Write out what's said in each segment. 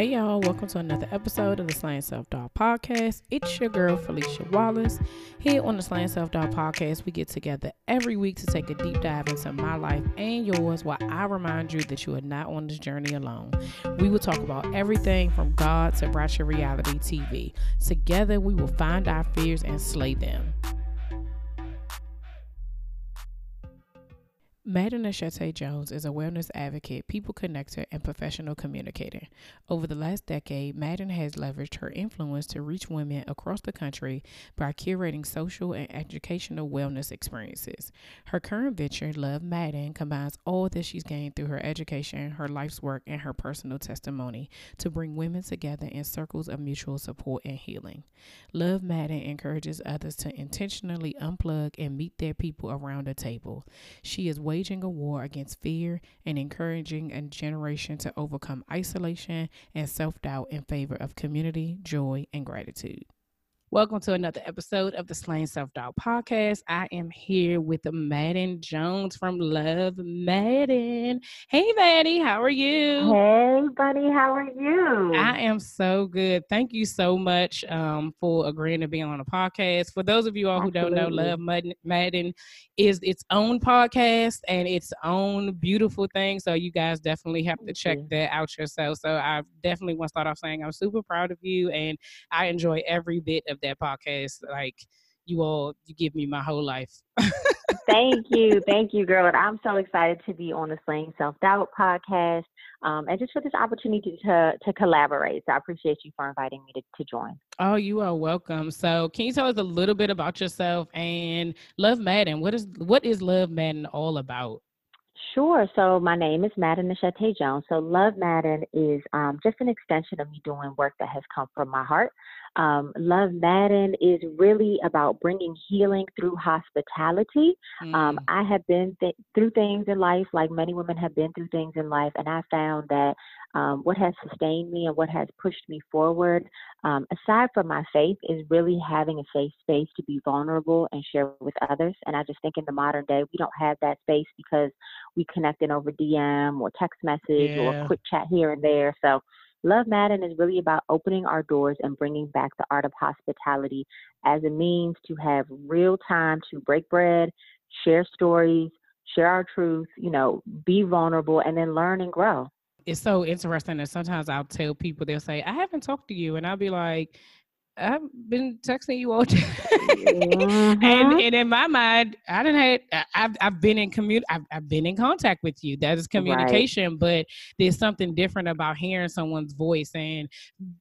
Hey y'all, welcome to another episode of the Slaying Self Doubt Podcast. It's your girl Felicia Wallace. Here on the Slaying Self Doubt Podcast, we get together every week to take a deep dive into my life and yours while I remind you that you are not on this journey alone. We will talk about everything from God to Bratcher Reality TV. Together, we will find our fears and slay them. Maaden Eshete Jones is a wellness advocate, people connector, and professional communicator. Over the last decade, Maaden has leveraged her influence to reach women across the country by curating social and educational wellness experiences. Her current venture, Love Maaden, combines all that she's gained through her education, her life's work, and her personal testimony to bring women together in circles of mutual support and healing. Love Maaden encourages others to intentionally unplug and meet their people around a table. She is way waging a war against fear and encouraging a generation to overcome isolation and self doubt in favor of community, joy, and gratitude. Welcome to another episode of the Slaying Self Doubt Podcast. I am here with Maaden Jones from Love Maaden. Hey, Maddie, how are you? Hey, buddy, how are you? I am so good. Thank you so much um, for agreeing to be on the podcast. For those of you all who Absolutely. don't know, Love Maaden is its own podcast and its own beautiful thing. So you guys definitely have to check that out yourself. So I definitely want to start off saying I'm super proud of you and I enjoy every bit of that podcast. Like you all, you give me my whole life. Thank you. Thank you, girl. And I'm so excited to be on the Slaying Self Doubt podcast um, and just for this opportunity to, to collaborate. So I appreciate you for inviting me to, to join. Oh, you are welcome. So can you tell us a little bit about yourself and Love Maaden? What is what is Love Maaden all about? Sure. So my name is Maaden Eshete Jones. So Love Maaden is um, just an extension of me doing work that has come from my heart. Um, Love Maaden is really about bringing healing through hospitality. Um, mm. Um, I have been th- through things in life, like many women have been through things in life, and I found that um, what has sustained me and what has pushed me forward, um, aside from my faith, is really having a safe space to be vulnerable and share with others. And I just think in the modern day, we don't have that space because we connect in over DM or text message yeah. or quick chat here and there. So Love Maaden is really about opening our doors and bringing back the art of hospitality as a means to have real time to break bread, share stories, share our truth, you know, be vulnerable, and then learn and grow. It's so interesting that sometimes I'll tell people, they'll say, I haven't talked to you. And I'll be like, I've been texting you all day, mm-hmm. and and in my mind, I didn't have I've I've been in commun I've, I've been in contact with you. That is communication, right. but there's something different about hearing someone's voice and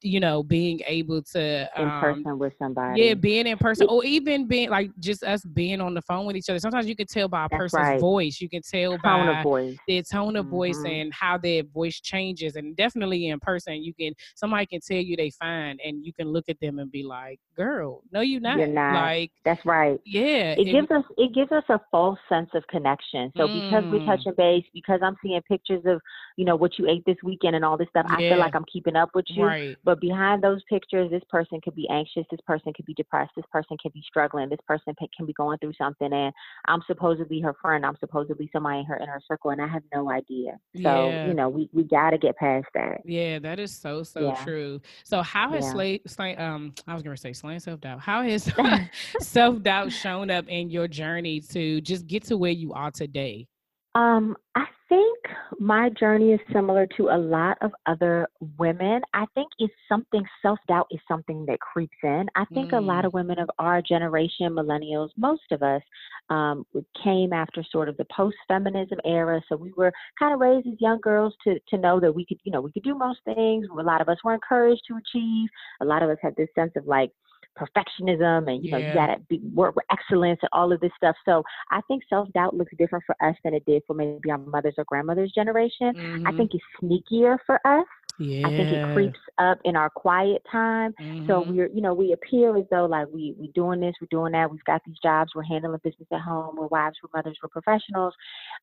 you know being able to in um, person with somebody. Yeah, being in person, or even being like just us being on the phone with each other. Sometimes you can tell by a That's person's right. voice. You can tell tone by voice. their tone of mm-hmm. voice and how their voice changes. And definitely in person, you can somebody can tell you they fine, and you can look at them and be like, "Girl, no, you're not." You're not. Like that's right. Yeah, it, it gives us it gives us a false sense of connection. So mm. because we're touching base, because I'm seeing pictures of you know what you ate this weekend and all this stuff, yeah. I feel like I'm keeping up with you. Right. But behind those pictures, this person could be anxious. This person could be depressed. This person could be struggling. This person can be going through something, and I'm supposed to be her friend. I'm supposed to be somebody in her inner circle, and I have no idea. So yeah. you know, we we got to get past that. Yeah, that is so so yeah. true. So how has yeah. slave, slave um I was gonna say slaying self doubt. How has self doubt shown up in your journey to just get to where you are today? Um, I think my journey is similar to a lot of other women. I think it's something self doubt is something that creeps in. I think mm. a lot of mm. women of our generation, millennials, most of us, um, came after sort of the post feminism era. So we were kind of raised as young girls to to know that we could, you know, we could do most things. A lot of us were encouraged to achieve. A lot of us had this sense of like perfectionism and you know you gotta be, work with excellence and all of this stuff so i think self-doubt looks different for us than it did for maybe our mothers or grandmothers generation mm-hmm. i think it's sneakier for us yeah. I think it creeps up in our quiet time. Mm-hmm. So we're, you know, we appear as though like we we doing this, we're doing that. We've got these jobs, we're handling business at home, we're wives, we're mothers, we're professionals.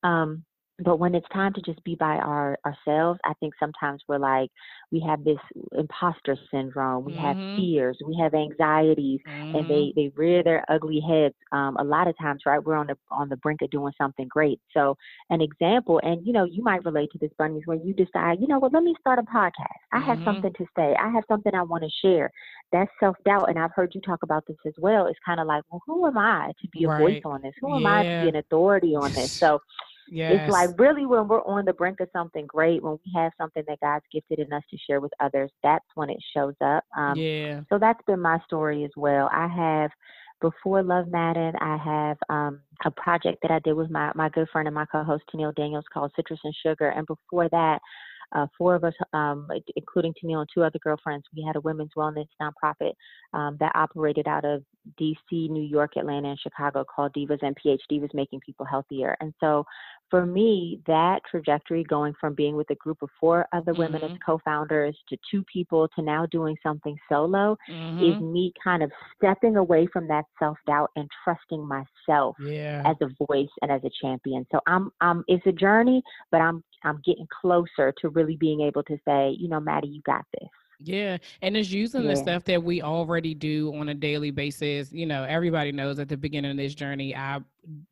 Um, but when it's time to just be by our ourselves i think sometimes we're like we have this imposter syndrome we mm-hmm. have fears we have anxieties mm-hmm. and they they rear their ugly heads um, a lot of times right? We're on the on the brink of doing something great. So an example and you know you might relate to this bunnies when you decide you know what? Well, let me start a podcast. I mm-hmm. have something to say. I have something i want to share. That's self-doubt and i've heard you talk about this as well. It's kind of like well who am i to be a right. voice on this? Who am i to be an authority on this? So Yes. It's like really when we're on the brink of something great, when we have something that God's gifted in us to share with others, that's when it shows up. Um, yeah. So that's been my story as well. I have before Love Maaden, I have um, a project that I did with my, my good friend and my co-host Tennille Daniels called Citrus and Sugar. And before that, uh, four of us, um, including Tennille and two other girlfriends, we had a women's wellness nonprofit um, that operated out of DC, New York, Atlanta, and Chicago called Divas and PhD was making people healthier. And so for me, that trajectory going from being with a group of four other women mm-hmm. as co founders to two people to now doing something solo mm-hmm. is me kind of stepping away from that self doubt and trusting myself yeah. as a voice and as a champion. So I'm, I'm, it's a journey, but I'm, I'm getting closer to really being able to say, you know, Maddie, you got this. Yeah. And it's using yeah. the stuff that we already do on a daily basis. You know, everybody knows at the beginning of this journey, I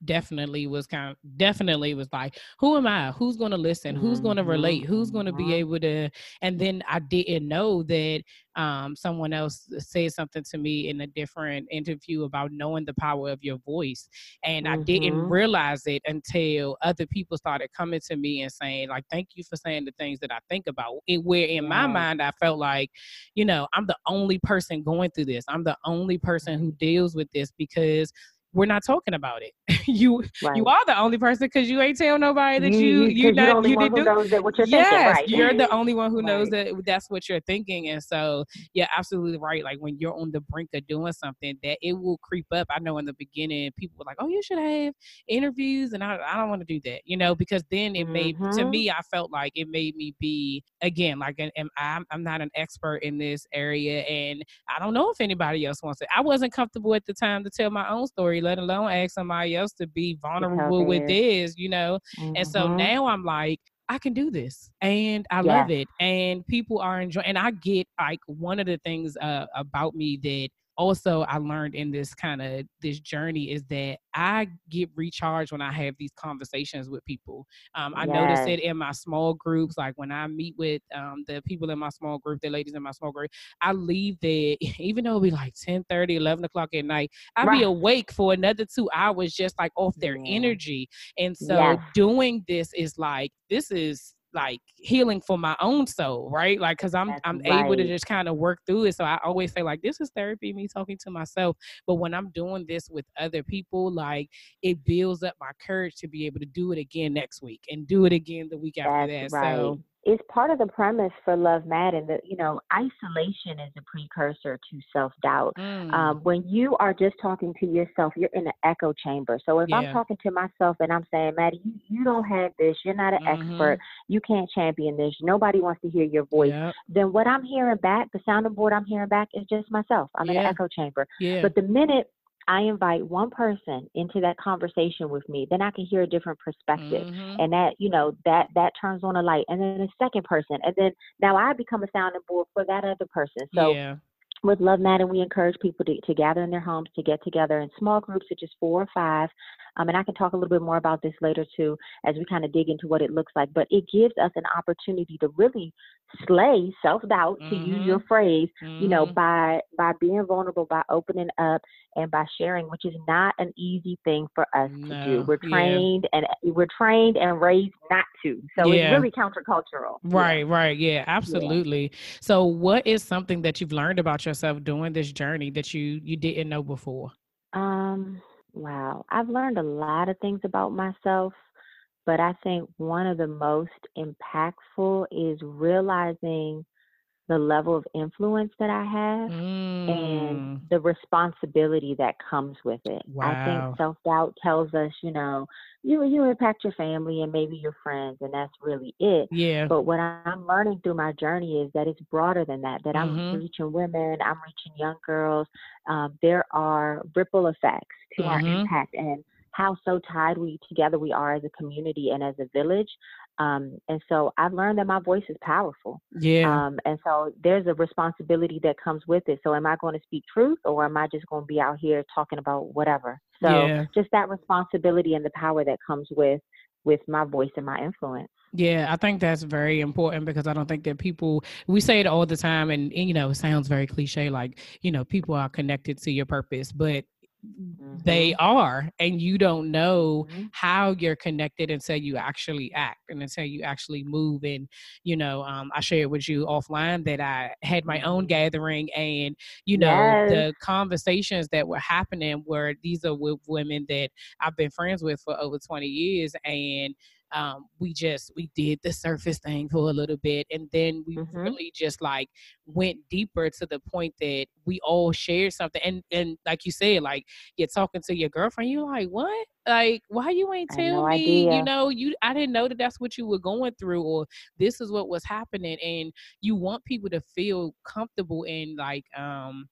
definitely was kind of definitely was like, who am I? Who's going to listen? Who's going to relate? Who's going to be mm-hmm. able to? And then I didn't know that um, someone else said something to me in a different interview about knowing the power of your voice, and mm-hmm. I didn't mm-hmm. realize it until other people started coming to me and saying like, "Thank you for saying the things that I think about." And where in my mind I felt like, you know, I'm the only person going through this. I'm the only person who deals with this because we're not talking about it. you right. you are the only person because you ain't tell nobody that you you, you not you didn't do. That what you're yes, thinking, right. you're the only one who right. knows that that's what you're thinking. And so yeah, absolutely right. Like when you're on the brink of doing something, that it will creep up. I know in the beginning people were like, "Oh, you should have interviews," and I I don't want to do that, you know, because then it mm-hmm. made to mm-hmm. me I felt like it made me be again like an, I'm I'm not an expert in this area, and I don't know if anybody else wants it. I wasn't comfortable at the time to tell my own story let alone ask somebody else to be vulnerable with this, you know? Mm-hmm. And so mm-hmm. now I'm like, I can do this and I love it. And people are enjoying and I get like one of the things uh, about me that also I learned in this kind of this journey is that I get recharged when I have these conversations with people. Um, I yes. notice it in my small groups, like when I meet with um, the people in my small group, the ladies in my small group, I leave there, even though it be like 10 30, 11 o'clock at night, I'll right. be awake for another two hours just like off their yeah. energy. And so yes. doing this is like, this is like healing for my own soul, right? Like, cause I'm That's I'm right. able to just kind of work through it. So I always say like, this is therapy, me talking to myself. But when I'm doing this with other people, like it builds up my courage to be able to do it again next week and do it again the week after That's that. Right. So it's part of the premise for Love Maaden that you know isolation is a precursor to self doubt. Mm. Um, when you are just talking to yourself, you're in an echo chamber. So if yeah. I'm talking to myself and I'm saying, Maddie, you, you don't have this, you're not an mm-hmm. expert, you can't champion this, nobody wants to hear your voice. Yep. Then what I'm hearing back, the sounding board I'm hearing back is just myself. I'm yeah. in an echo chamber. Yeah. But the minute I invite one person into that conversation with me, then I can hear a different perspective. Mm-hmm. And that, you know, that that turns on a light. And then a second person. And then now I become a sounding board for that other person. So yeah. with Love Maaden, we encourage people to, to gather in their homes, to get together in small groups of just four or five. Um, and I can talk a little bit more about this later too, as we kind of dig into what it looks like. But it gives us an opportunity to really slay self doubt, mm-hmm. to use your mm-hmm. phrase, mm-hmm. you know, mm-hmm. by by being vulnerable, by opening up, and by sharing, which is not an easy thing for us no. to do. We're trained yeah. and we're trained and raised not to. So yeah. it's really countercultural. Right, yeah. right, yeah, absolutely. So, what is something that you've learned about yourself during this journey that you you didn't know before? Um Wow. I've learned a lot of things about myself, but I think one of the most impactful is realizing the level of influence that I have mm. and the responsibility that comes with it. Wow. I think self doubt tells us, you know, you you impact your family and maybe your friends, and that's really it. Yeah. But what I'm learning through my journey is that it's broader than that. That mm-hmm. I'm reaching women, I'm reaching young girls. Um, there are ripple effects to mm-hmm. our impact, and how so tied we together we are as a community and as a village. Um, and so I've learned that my voice is powerful. Yeah. Um, and so there's a responsibility that comes with it. So am I going to speak truth or am I just going to be out here talking about whatever? So Yeah. just that responsibility and the power that comes with with my voice and my influence. Yeah, I think that's very important because I don't think that people we say it all the time and, and, you know, it sounds very cliche like, you know, people are connected to your purpose, but they Mhm. are and you don't know Mhm. how you're connected until you actually act and until you actually move and you know um, i shared with you offline that i had my own Mhm. gathering and you know Yes. the conversations that were happening were these are with women that i've been friends with for over 20 years and um, we just we did the surface thing for a little bit and then we Mhm. really just like went deeper to the point that we all shared something and and like you said like you're talking to your girlfriend, you're like, what? Like, why you ain't tell no me? You know, you I didn't know that that's what you were going through, or this is what was happening, and you want people to feel comfortable in like, um,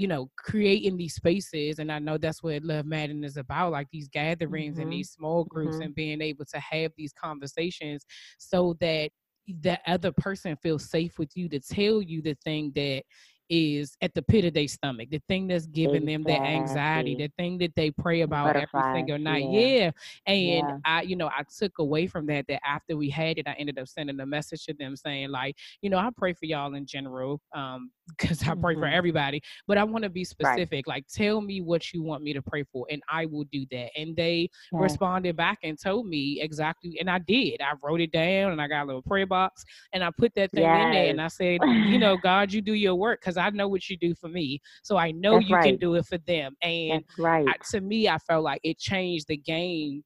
you know, creating these spaces. And I know that's what Love Maaden is about, like these gatherings and Mhm. these small groups, Mhm. and being able to have these conversations so that the other person feels safe with you to tell you the thing that is at the pit of their stomach, the thing that's giving them that anxiety, the thing that they pray about every single night. Yeah. Yeah. And Yeah. I, you know, I took away from that that after we had it, I ended up sending a message to them saying, like, you know, I pray for y'all in general, um, because I pray for Mhm. everybody, but I want to be Right. specific. Like, tell me what you want me to pray for, and I will do that. And they Yes. responded back and told me exactly, and I did. I wrote it down and I got a little prayer box and I put that thing in there and I said, you know, God, you do your work because I know what you do for me. So I know That's you can do it for them. And right. I, to me, I felt like it changed the game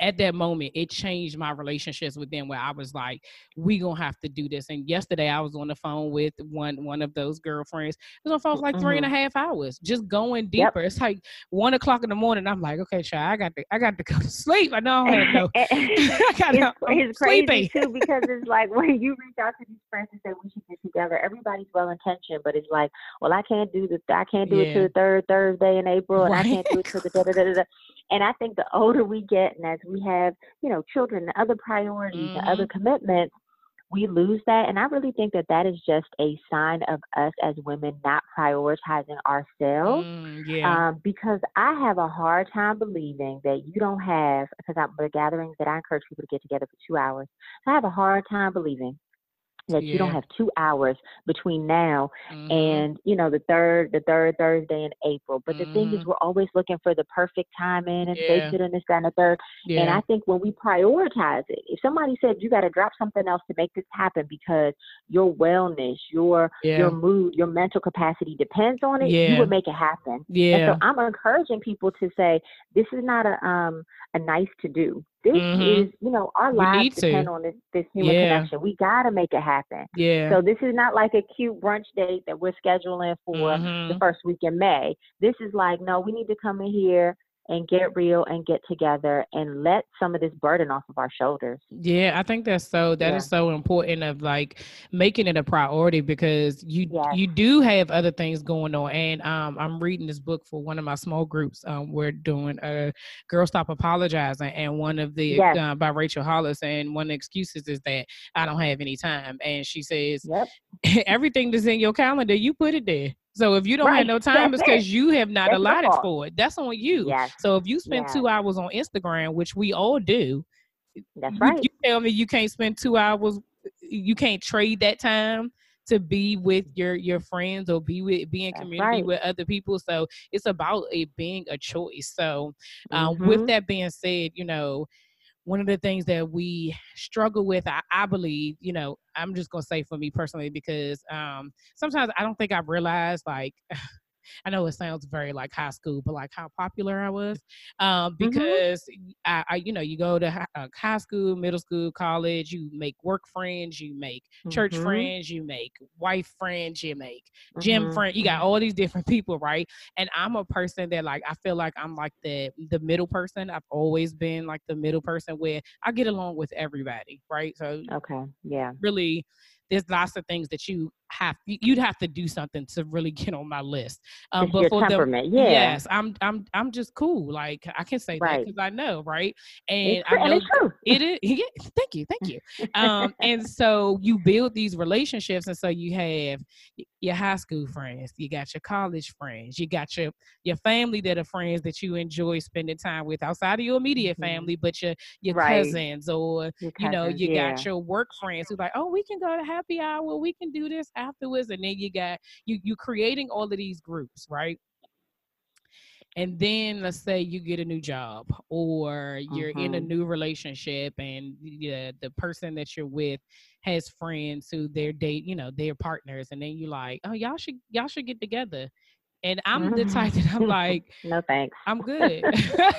at that moment it changed my relationships with them where i was like we gonna have to do this and yesterday i was on the phone with one one of those girlfriends it was on the phone for like three and a Mhm. half hours just going Yep. deeper it's like one o'clock in the morning i'm like okay child, i got to i got to go to sleep i know i have no i got it's, it's crazy too because it's like when you reach out to these friends and say we should get together, everybody's well intentioned, but it's like, well, I can't do this I can't do it to the third Thursday in April, and I can't do it to the da da da da. And I think the older we get, and as we have, you know, children and other priorities and other commitments, we lose that. And I really think that that is just a sign of us as women not prioritizing ourselves. Mm, yeah Um, because I have a hard time believing that you don't have, because I'm the gatherings that I encourage people to get together for two hours. I have a hard time believing that you don't have two hours between now Mhm. and you know the third the third Thursday in April. But the thing is, Mhm. we're always looking for the perfect timing and Yeah. space it and this that, and the third. And I think when we prioritize it, if somebody said you got to drop something else to make this happen because your wellness, your yeah your mood, your mental capacity depends on it, you would make it happen. And yeah so I'm encouraging people to say this is not a um a nice to do. This Mhm. is, you know, our lives need to. depend on this this human Yeah. connection. We gotta make it happen. yeah So this is not like a cute brunch date that we're scheduling for the Mhm. first week in May. This is like, no, we need to come in here and get real and get together and let some of this burden off of our shoulders. Yeah, I think that's so that is Yeah. so important of like making it a priority because you you do have other things going on. And um I'm reading this book for one of my small groups. Um we're doing a Girl Stop Apologizing and one of the Yes. uh, by Rachel Hollis and one of the excuses is that I don't have any time. And she says Yep. everything that's in your calendar, you put it there. So if you don't have no time, it's That's it. because you have not That's allotted for it. That's on you. Yes. So if you spend Yes. two hours on Instagram, which we all do, That's you, right. you tell me you can't spend two hours, you can't trade that time to be with your your friends or be with be in That's community right. with other people. So it's about it being a choice. So uh, with Mhm. that being said, you know, one of the things that we struggle with, I, I believe, you know, I'm just gonna say for me personally because um, sometimes I don't think I've realized like. I know it sounds very like high school, but like how popular I was, um, Mhm. because I, I, you know, you go to hi- uh, high school, middle school, college, you make work friends, you make church Mhm. friends, you make wife friends, you make gym Mhm. friend. You got all these different people, right? And I'm a person that like I feel like I'm like the the middle person. I've always been like the middle person where I get along with everybody, right? So Okay. Yeah. really there's lots of things that you have you'd have to do something to really get on my list. Um, but for temperament, the, yeah. yes, I'm I'm I'm just cool. Like I can say right. that because I know, right? And it's, I know true. it is. Yeah, thank you, thank you. Um, and so you build these relationships, and so you have your high school friends, you got your college friends, you got your your family that are friends that you enjoy spending time with outside of your immediate mm-hmm. family, but your your right. cousins or your you know you yeah. got your work friends who like, oh, we can go to happy hour, we can do this afterwards, and then you got you you creating all of these groups, right? and then let's say you get a new job or you're in a mm-hmm. new relationship and the, the person that you're with has friends who they're date you know they're partners and then you're like oh y'all should y'all should get together and i'm mm-hmm. the type that i'm like no thanks i'm good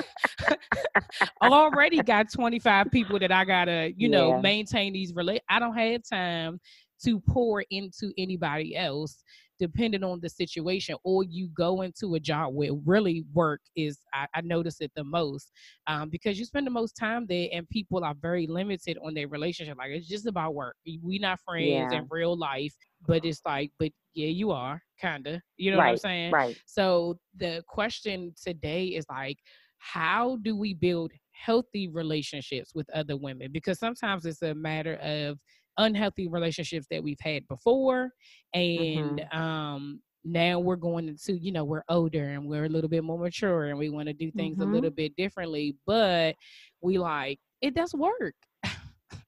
already got 25 people that i gotta you yeah. know maintain these relate i don't have time to pour into anybody else depending on the situation or you go into a job where really work is i, I notice it the most um, because you spend the most time there and people are very limited on their relationship like it's just about work we not friends yeah. in real life but it's like but yeah you are kind of you know right, what i'm saying? right. So the question today is like how do we build healthy relationships with other women? Because sometimes it's a matter of unhealthy relationships that we've had before and mm-hmm. um now we're going into you know we're older and we're a little bit more mature and we want to do things mm-hmm. a little bit differently but we like it does work.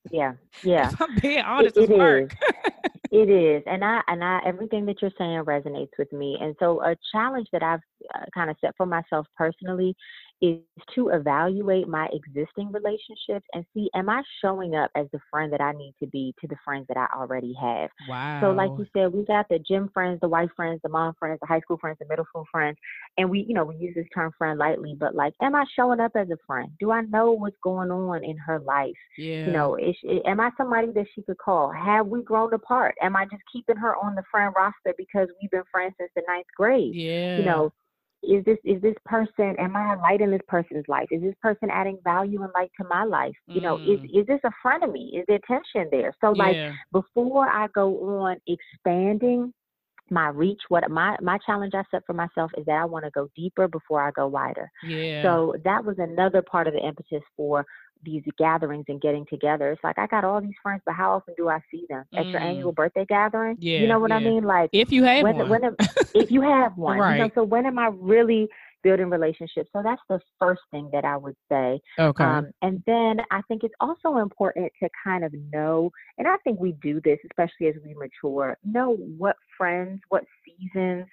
Yeah yeah. If i'm being honest it, it work it is and i and i everything that you're saying resonates with me and so a challenge that i've uh, kind of set for myself personally is to evaluate my existing relationships and see am I showing up as the friend that I need to be to the friends that I already have. Wow. So like you said, we got the gym friends, the wife friends, the mom friends, the high school friends, the middle school friends, and we, you know, we use this term friend lightly, but like am I showing up as a friend? Do I know what's going on in her life? Yeah. You know, is, am I somebody that she could call? Have we grown apart? Am I just keeping her on the friend roster because we've been friends since the ninth grade? Yeah. You know, is this is this person am i a light in this person's life? Is this person adding value and light to my life? You know is mm. is this a friend of me? Is there tension there? So yeah. like before i go on expanding my reach what my my challenge i set for myself is that i want to go deeper before i go wider. Yeah. So that was another part of the impetus for these gatherings and getting together. It's like I got all these friends, but how often do I see them at mm. your annual birthday gathering? Yeah, you know what yeah. I mean. Like if you have when, one, when if you have one, right. You know, so when am I really building relationships? So that's the first thing that I would say. Okay. Um, and then I think it's also important to kind of know, and I think we do this, especially as we mature, know what friends, what seasons.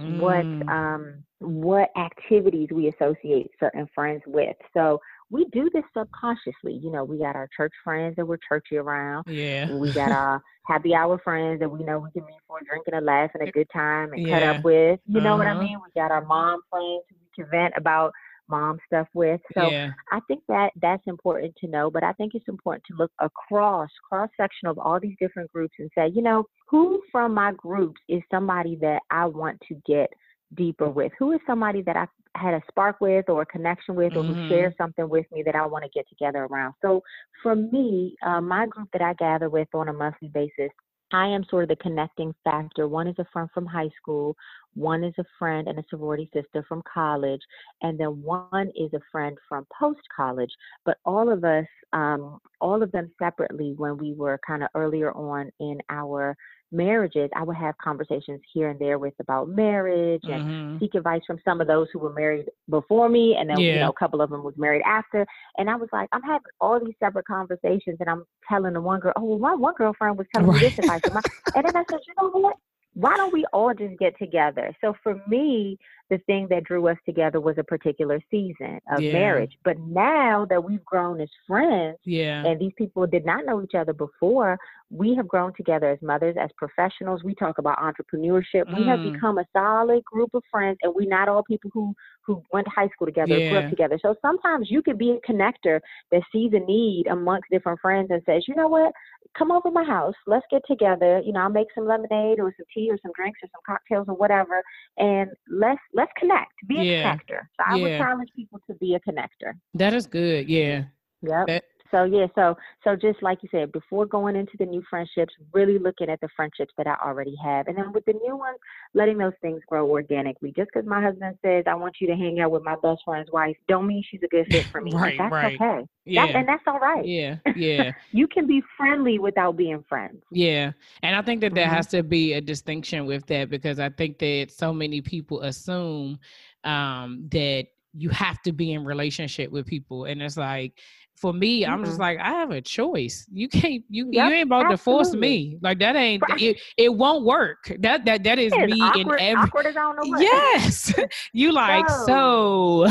Mm. What um what activities we associate certain friends with. So we do this subconsciously. You know, we got our church friends that we're churchy around. Yeah. We got our happy hour friends that we know we can meet for a drink and a laugh and a good time and yeah. cut up with. You know uh-huh. what I uh-huh. mean? We got our mom friends who we can vent about mom stuff with. So yeah. I think that that's important to know, but I think it's important to look across cross section of all these different groups and say, you know, who from my groups is somebody that I want to get deeper with? Who is somebody that I had a spark with or a connection with or mm-hmm. who shares something with me that I want to get together around? So for me, uh, my group that I gather with on a monthly basis, I am sort of the connecting factor. One is a friend from high school, one is a friend and a sorority sister from college, and then one is a friend from post college. But all of us, um, all of them separately, when we were kind of earlier on in our marriages, I would have conversations here and there with about marriage and mm-hmm. seek advice from some of those who were married before me, and then yeah. you know a couple of them was married after. And I was like, I'm having all these separate conversations, and I'm telling the one girl, oh, well, my one girlfriend was telling right. me this advice, and then I said, you know what? Why don't we all just get together? So for me, the thing that drew us together was a particular season of yeah. marriage. But now that we've grown as friends, yeah, and these people did not know each other before, we have grown together as mothers, as professionals. We talk about entrepreneurship. Mm. We have mm. become a solid group of friends, and we're not all people who who went to high school together, yeah. grew up together. So sometimes you could be a connector that sees a need amongst different friends and says, you know what, come over my house, let's get together. You know, I'll make some lemonade or some tea or some drinks or some cocktails or whatever, and let's let's connect. Be a yeah. connector. So I yeah. would challenge people to be a connector. That is good. Yeah. Yep. That, So yeah, so so just like you said, before going into the new friendships, really looking at the friendships that I already have, and then with the new ones, letting those things grow organically. Just because my husband says I want you to hang out with my best friend's wife, don't mean she's a good fit for me. right, that's right. okay. Yeah. That, and that's all right. Yeah, yeah. you can be friendly without being friends. Yeah. And I think that there Mhm. has to be a distinction with that because I think that so many people assume um, that you have to be in relationship with people. And it's like, for me, I'm just Mhm. like, I have a choice. You can't, you Yep, you ain't about to force me. Like that ain't it, it won't work. That that that is It's me awkward, in every awkward as I don't know what. Yes. you like so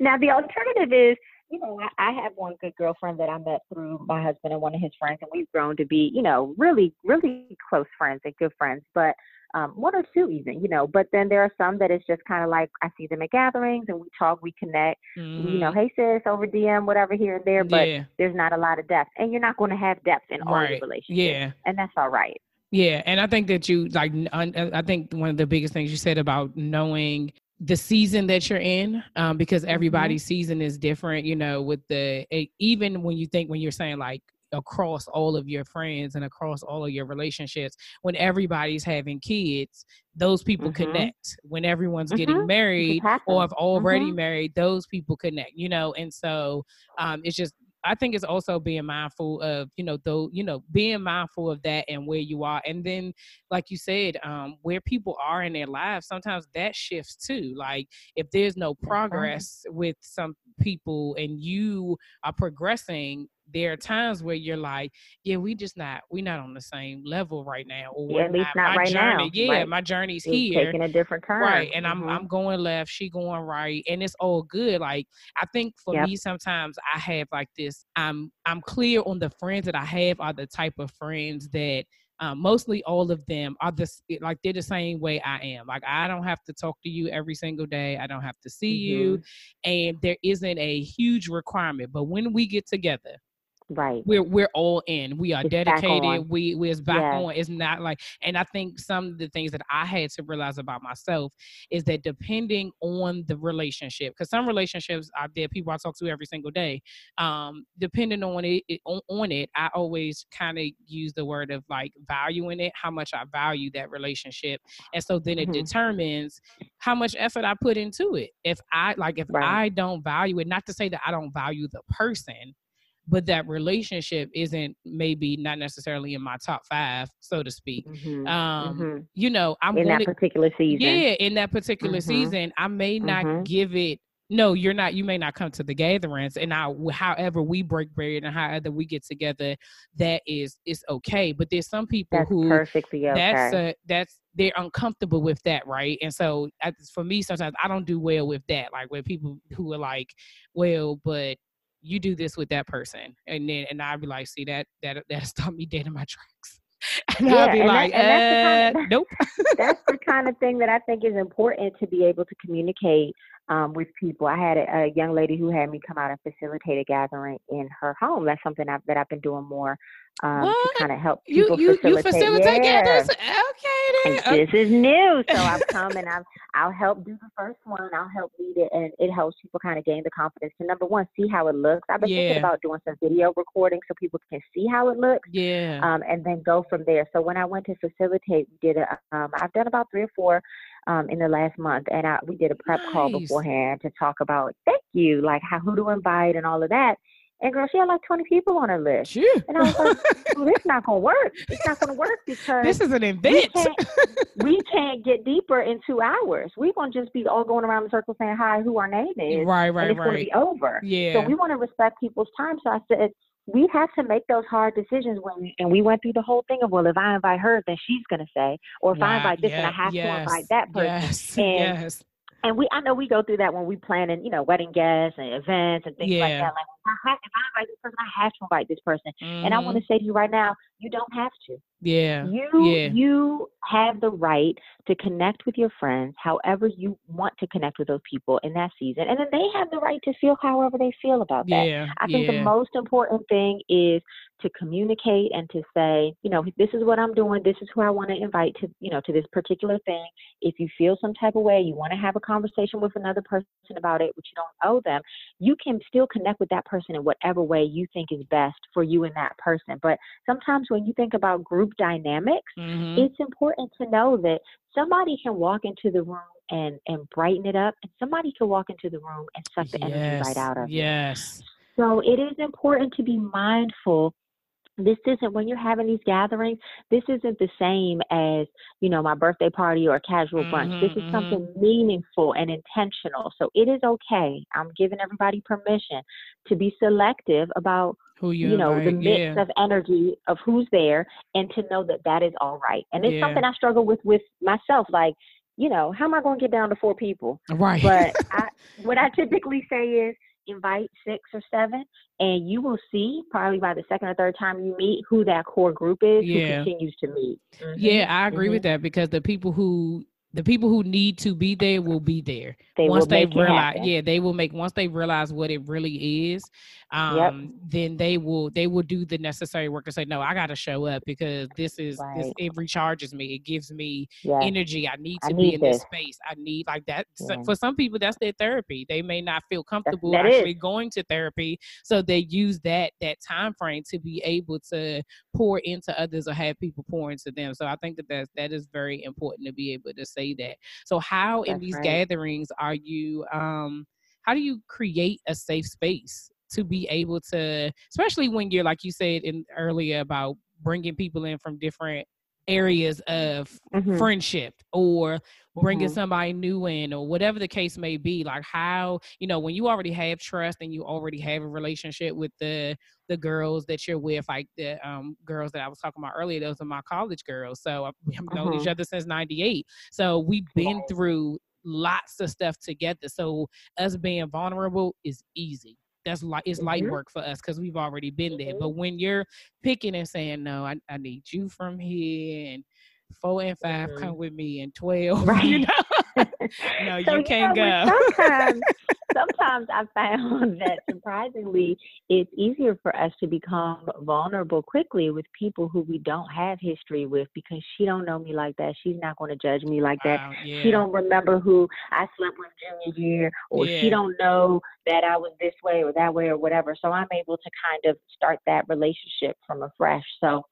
now the alternative is you know I, I have one good girlfriend that i met through my husband and one of his friends and we've grown to be you know really really close friends and good friends but um, one or two even you know but then there are some that it's just kind of like i see them at gatherings and we talk we connect you know Mhm. hey sis over dm whatever here and there but yeah. there's not a lot of depth and you're not going to have depth in all your relationships Yeah. and that's all right Yeah, and I think that you like. uh, I think one of the biggest things you said about knowing the season that you're in, um, because Mm-hmm. everybody's season is different. You know, with the even when you think when you're saying like across all of your friends and across all of your relationships, when everybody's having kids, those people Mhm. connect. When everyone's Mhm. getting married or have already Mhm. married, those people connect. You know, and so um, it's just I think it's also being mindful of, you know, though, you know, being mindful of that and where you are. And then, like you said, um, where people are in their lives, sometimes that shifts too. Like if there's no progress with some people and you are progressing, there are times where you're like, yeah, we just not, we not on the same level right now. Or Yeah, at least not right now, yeah, right. my journey's It's here taking a different turn right and i'm Mhm. i'm going left she going right and it's all good like i think for Yep. me sometimes i have like this i'm i'm clear on the friends that i have are the type of friends that um, mostly all of them are this like they're the same way I am. Like I don't have to talk to you every single day. I don't have to see you, Mm-hmm. and there isn't a huge requirement. But when we get together, right we're we're all in. We are It's dedicated. We we is back Yes. on. It's not like, and I think some of the things that I had to realize about myself is that depending on the relationship, because some relationships out there, people I talk to every single day, um, depending on it, it on, on it, I always kind of use the word of like valuing it, how much I value that relationship, and so then it Mhm. determines how much effort I put into it. If I like, if Right. I don't value it, not to say that I don't value the person but that relationship isn't maybe not necessarily in my top five, so to speak. Mhm. Um, Mhm. you know, I'm in going that particular season yeah, in that particular Mhm. season, I may not Mhm. give it. No, you're not. You may not come to the gatherings, and I, however we break bread and however we get together, that is is okay. But there's some people that's who perfectly okay that's a that's they're uncomfortable with that right and so I, for me sometimes i don't do well with that like when people who are like well but you do this with that person and then and i'd be like see that that that stopped me dead in my tracks and Yeah, i'd be and like and that's the uh, kind nope that's the kind of thing that I think is important to be able to communicate um, with people. I had a, a young lady who had me come out and facilitate a gathering in her home. That's something I've, that I've been doing more um, to kind of help you people you you facilitate. facilitate yeah. okay okay. this is new, so I've come and I've I'll help do the first one. I'll help lead it, and it helps people kind of gain the confidence to number one, see how it looks. I've been Yeah. thinking about doing some video recording so people can see how it looks yeah um, and then go from there. So when I went to facilitate, we did a. Um, I've done about three or four um, in the last month, and I, we did a prep call beforehand to talk about thank you, like how who to invite and all of that. And girl, she had like twenty people on her list, and I was like, well, "This not gonna work. It's not gonna work because this is an we event can't we can't get deeper in two hours. We're gonna just be all going around the circle saying hi, who our name is, right and right it's gonna be over. yeah So we want to respect people's time. So I said, we have to make those hard decisions when, and we went through the whole thing of, well, if I invite her, then she's going to say, or if I invite this, yeah, then I have yes, to invite that person. yes And yes And we, I know we go through that when we planning, you know, wedding guests and events and things like that. Like, I, have, if I invite this person, I have to invite this person. And I Mhm. want to say to you right now, you don't have to. yeah You yeah. you have the right to connect with your friends however you want to connect with those people in that season. And then they have the right to feel however they feel about that. Yeah, I think yeah, the most important thing is to communicate and to say, you know, this is what I'm doing. This is who I want to invite to, you know, to this particular thing. If you feel some type of way, you want to have a conversation with another person about it, which you don't owe them, you can still connect with that person person in whatever way you think is best for you and that person. But sometimes when you think about group dynamics, Mm-hmm. it's important to know that somebody can walk into the room and and brighten it up, and somebody can walk into the room and suck the energy right out of it. Yes. So it is important to be mindful. This isn't when you're having these gatherings, this isn't the same as, you know, my birthday party or a casual brunch. Mhm, This is something meaningful and intentional. So it is okay. I'm giving everybody permission to be selective about, Who you, you, know, the mix yeah. of energy of who's there and to know that that is all right. And it's Yeah. something I struggle with with myself. Like, you know, how am I going to get down to four people? right. But I, what I typically say is invite six or seven, and you will see probably by the second or third time you meet who that core group is Yeah. who continues to meet. Mhm, yeah, I agree mhm. with that because the people who the people who need to be there will be there. They once they realize yeah they will make once they realize what it really is um then they will they will do the necessary work and say no i gotta show up because this is this it recharges me. It gives me Yes. energy. I need I to be need in this this. space. I need like that so- for some people that's their therapy. They may not feel comfortable that is. actually going to therapy so they use that that time frame to be able to pour into others or have people pour into them. So i think that that's, that is very important to be able to say that so how in these right. gatherings are you um how do you create a safe space to be able to especially when you're like you said in earlier about bringing people in from different areas of Mhm, friendship or bringing mhm. somebody new in or whatever the case may be like how you know when you already have trust and you already have a relationship with the the girls that you're with like the um girls that i was talking about earlier those are my college girls so we have known each Mhm. other since 98 so we've been through lots of stuff together so us being vulnerable is easy that's like it's light Mhm. work for us because we've already been there Mhm. but when you're picking and saying no i, I need you from here and four and 5 Mhm. come with me and 12 Right. you know no so, you can't know, go Sometimes, sometimes I found that surprisingly, it's easier for us to become vulnerable quickly with people who we don't have history with because she don't know me like that. She's not going to judge me like that. Wow, yeah. She don't remember who I slept with junior year, or Yeah. she don't know that I was this way or that way or whatever. So I'm able to kind of start that relationship from afresh. So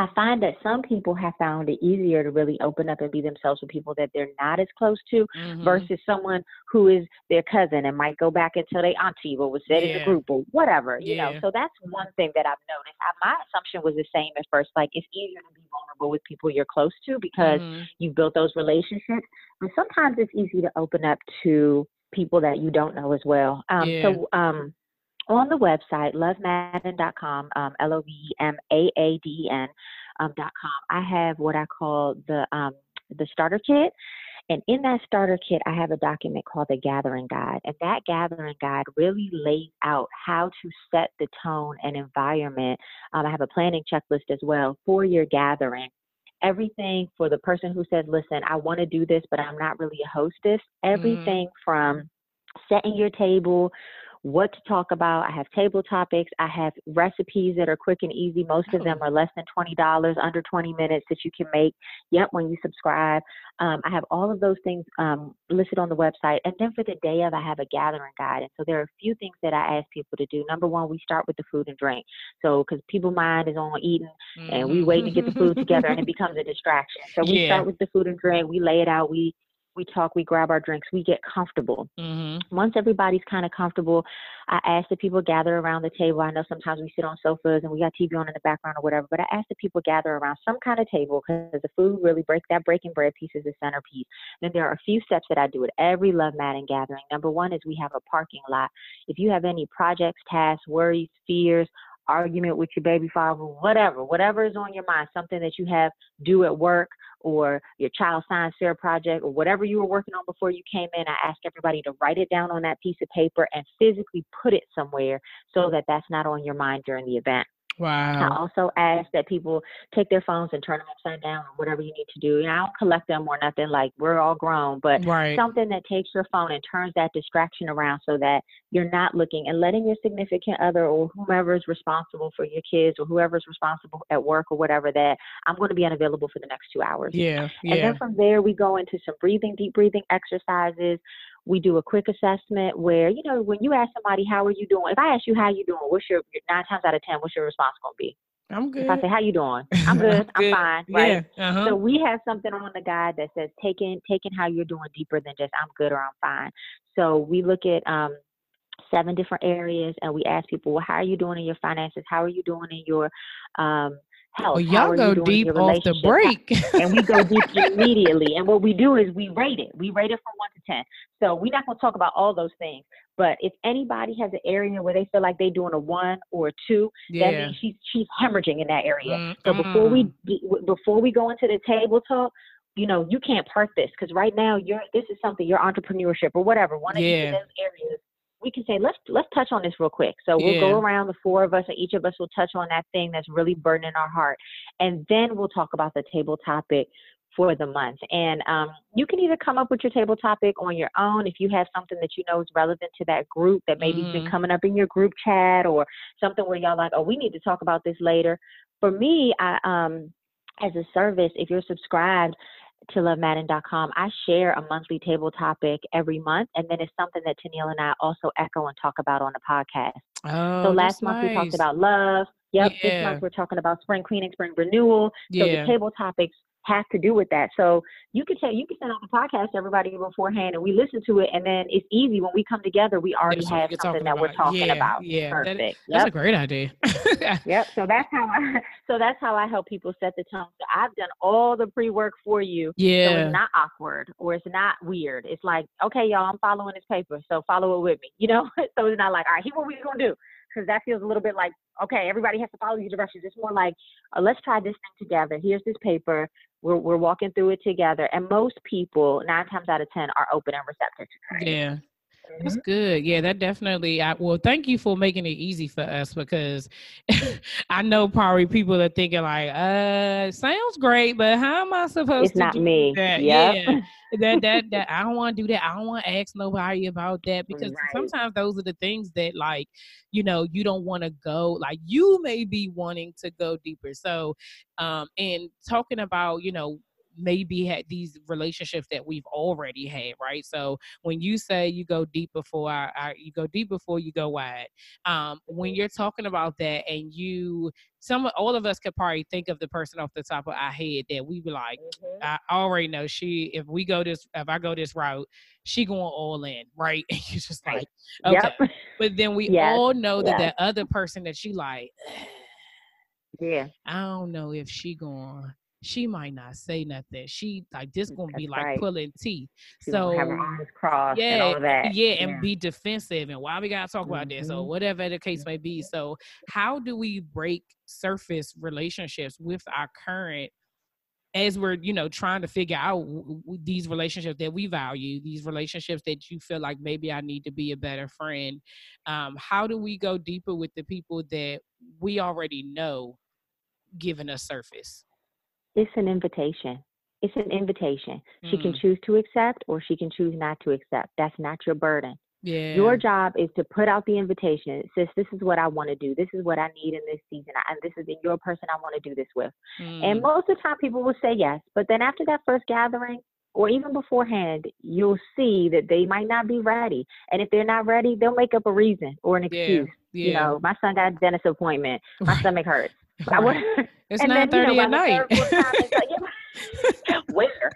I find that some people have found it easier to really open up and be themselves with people that they're not as close to Mhm. versus someone who is their cousin and might go back and tell their auntie what was said in Yeah. the group or whatever, you know. So that's one thing that I've noticed. I, my assumption was the same at first. Like it's easier to be vulnerable with people you're close to because Mhm. you've built those relationships. But sometimes it's easy to open up to people that you don't know as well. Um, Yeah. So um, on the website, lovemaaden.com, um, L O V E M A A D E N um, dot com, I have what I call the um, the starter kit. And in that starter kit, I have a document called the Gathering Guide. And that Gathering Guide really lays out how to set the tone and environment. Um, I have a planning checklist as well for your gathering everything for the person who says, listen, I want to do this, but I'm not really a hostess. Everything from setting your table, what to talk about. I have table topics. I have recipes that are quick and easy. Most of them Oh. are less than $20, under 20 minutes that you can make. Yep, when you subscribe. Um, I have all of those things um, listed on the website. And then for the day of, I have a gathering guide. And so there are a few things that I ask people to do. Number one, we start with the food and drink. So, because people mind is on eating and we wait to get the food together and it becomes a distraction. So we. Yeah. start with the food and drink, we lay it out, we we talk, we grab our drinks, we get comfortable. Mhm. Once everybody's kind of comfortable, I ask the people gather around the table. I know sometimes we sit on sofas and we got TV on in the background or whatever, but I ask the people gather around some kind of table because the food really break that breaking bread piece is the centerpiece. Then there are a few steps that I do at every Love Maaden gathering. Number one is we have a parking lot. If you have any projects, tasks, worries, fears, argument with your baby father, whatever, whatever is on your mind, something that you have due at work or your child science fair project or whatever you were working on before you came in, I ask everybody to write it down on that piece of paper and physically put it somewhere so that that's not on your mind during the event. I also ask that people take their phones and turn them upside down or whatever you need to do. And I don't collect them or nothing like we're all grown, but Right. something that takes your phone and turns that distraction around so that you're not looking and letting your significant other or whomever is responsible for your kids or whoever is responsible at work or whatever that I'm going to be unavailable for the next two hours. Yeah. And Yeah. then from there, we go into some breathing, deep breathing exercises. We do a quick assessment where, you know, when you ask somebody, how are you doing? If I ask you how you doing, what's your, nine times out of 10, what's your response going to be? I'm good. If I say, how you doing? I'm good. I'm, good. fine. Right. Yeah. Uh-huh. So we have something on the guide that says taking taking how you're doing deeper than just I'm good or I'm fine. So we look at um, seven different areas and we ask people, well, how are you doing in your finances? How are you doing in your um, health? well, y'all go you deep off the break. and we go deep immediately. And what we do is we rate it. We rate it from one to ten. So we're not going to talk about all those things. But if anybody has an area where they feel like they're doing a one or a two, yeah. that means she's she's hemorrhaging in that area. Mm, So before we mm. before we go into the table talk, you know, you can't part this because right now you're this is something your entrepreneurship or whatever one of Yeah. of those areas. We can say let's let's touch on this real quick. So we'll Yeah. go around the four of us, and each of us will touch on that thing that's really burdening our heart, and then we'll talk about the table topic for the month. And um, you can either come up with your table topic on your own if you have something that you know is relevant to that group that maybe has been Mhm. coming up in your group chat or something where y'all like, oh, we need to talk about this later. For me, I um as a service, if you're subscribed to lovemaaden.com, I share a monthly table topic every month, and then it's something that Tennille and I also echo and talk about on the podcast. Oh, so last month we talked about love. Yep. This month we're talking about spring cleaning, spring renewal. So Yeah. the table topics have to do with that. So you could say you can send out the podcast to everybody beforehand, and we listen to it, and then it's easy when we come together. We already That's have something that we're talking Yeah, about. yeah. That- Perfect. That's Yep. a great idea. Yep. So that's how I so that's how I help people set the tone. So I've done all the pre work for you. Yeah. So it's not awkward or it's not weird. It's like, okay, y'all, I'm following this paper, so follow it with me. You know? so it's not like, all right, here what we gonna do. Because that feels a little bit like, okay, everybody has to follow these directions. It's more like, uh, let's try this thing together. Here's this paper. We're we're walking through it together. And most people, nine times out of ten, are open and receptive to trying. Yeah. That's Mhm. good. Yeah, that definitely. I, well, thank you for making it easy for us because I know probably people are thinking like, "Uh, sounds great, but how am I supposed It's to not do me. that?" Yep. Yeah, that that that I don't want to do that. I don't want to ask nobody about that because Right. sometimes those are the things that like, you know, you don't want to go. Like you may be wanting to go deeper. So, um, and talking about, you know, maybe had these relationships that we've already had, right? So when you say you go deep before I, I you go deep before you go wide. Um, when you're talking about that, and you, some all of us could probably think of the person off the top of our head that we be like, Mhm. I already know she. If we go this, if I go this route, she going all in, right? And you're just like, okay. Yep. But then we Yes, all know that yes. that other person that you like, Yeah. I don't know if she going. She might not say nothing. She like this gonna be like right. pulling teeth. She So have her arms crossed and yeah, all that. yeah, and be defensive and why we gotta talk about this or Mhm. whatever the case may be. So how do we break surface relationships with our current as we're you know trying to figure out w- w- these relationships that we value these relationships that you feel like maybe i need to be a better friend um, how do we go deeper with the people that we already know giving us surface it's an invitation. It's an invitation. She can Mm. choose to accept or she can choose not to accept. That's not your burden. yeah Your job is to put out the invitation. It says, This is what I want to do. This is what I need in this season. And this is in your person I want to do this with. And Mm. most of the time, people will say yes. But then after that first gathering, or even beforehand, you'll see that they might not be ready. And if they're not ready, they'll make up a reason or an excuse. yeah You know, my son got a dentist appointment. My stomach hurts. Right. it's nine thirty you know, at night third, fourth time, it's like, where?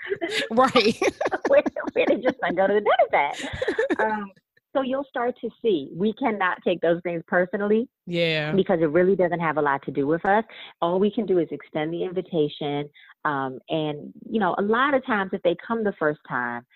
right where, where did your son go to the dentist at? Um, so you'll start to see we cannot take those things personally yeah because it really doesn't have a lot to do with us. All we can do is extend the invitation. Um, and, you know, a lot of times if they come the first time,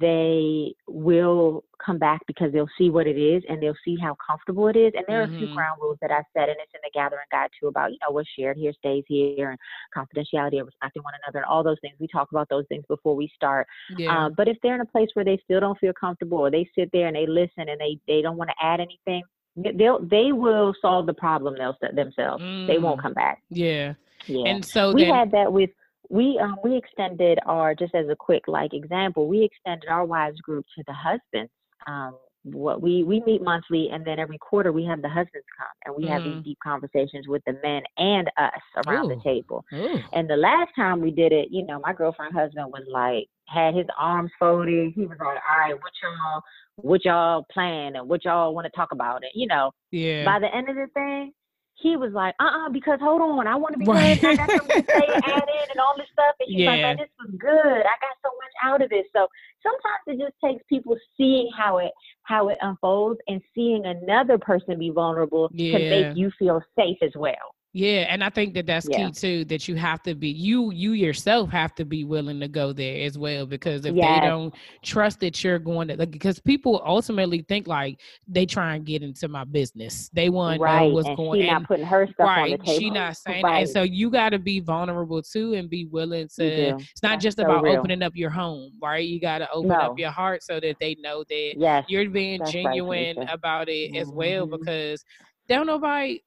they will come back because they'll see what it is and they'll see how comfortable it is. And there are a few Mhm. ground rules that I set, and it's in the gathering guide too about, you know, what's shared here stays here and confidentiality and respecting one another and all those things. We talk about those things before we start. yeah Um, but if they're in a place where they still don't feel comfortable or they sit there and they listen and they, they don't want to add anything, they'll they will solve the problem they'll, themselves. They won't Mm. come back. yeah Yeah. and so we then had that with we um we extended our just as a quick like example, we extended our wives group to the husbands um what we we meet monthly and then every quarter we have the husbands come and we mm-hmm. have these deep conversations with the men and us around Ooh. the table Ooh. and the last time we did it you know my girlfriend husband was like had his arms folded he was like all right what y'all what y'all plan and what y'all want to talk about and you know yeah by the end of the thing he was like, uh uh-uh, uh because hold on, I want to be right. good. I got something to say, add in, and all this stuff. And she's yeah. like, man, this was good. I got so much out of this. So sometimes it just takes people seeing how it how it unfolds and seeing another person be vulnerable yeah. to make you feel safe as well. Yeah, and I think that that's yeah. key too. That you have to be you you yourself have to be willing to go there as well. Because if yes. they don't trust that you're going to, like, because people ultimately think like they try and get into my business. They want right. to know what's and going. She not putting her stuff right. on the table. She not saying right. that. And so you got to be vulnerable too and be willing to. It's not that's just about opening up your home, right? You got to open no. up your heart so that they know that yes. you're being that's genuine about it mm-hmm. as well. Mm-hmm. Because don't nobody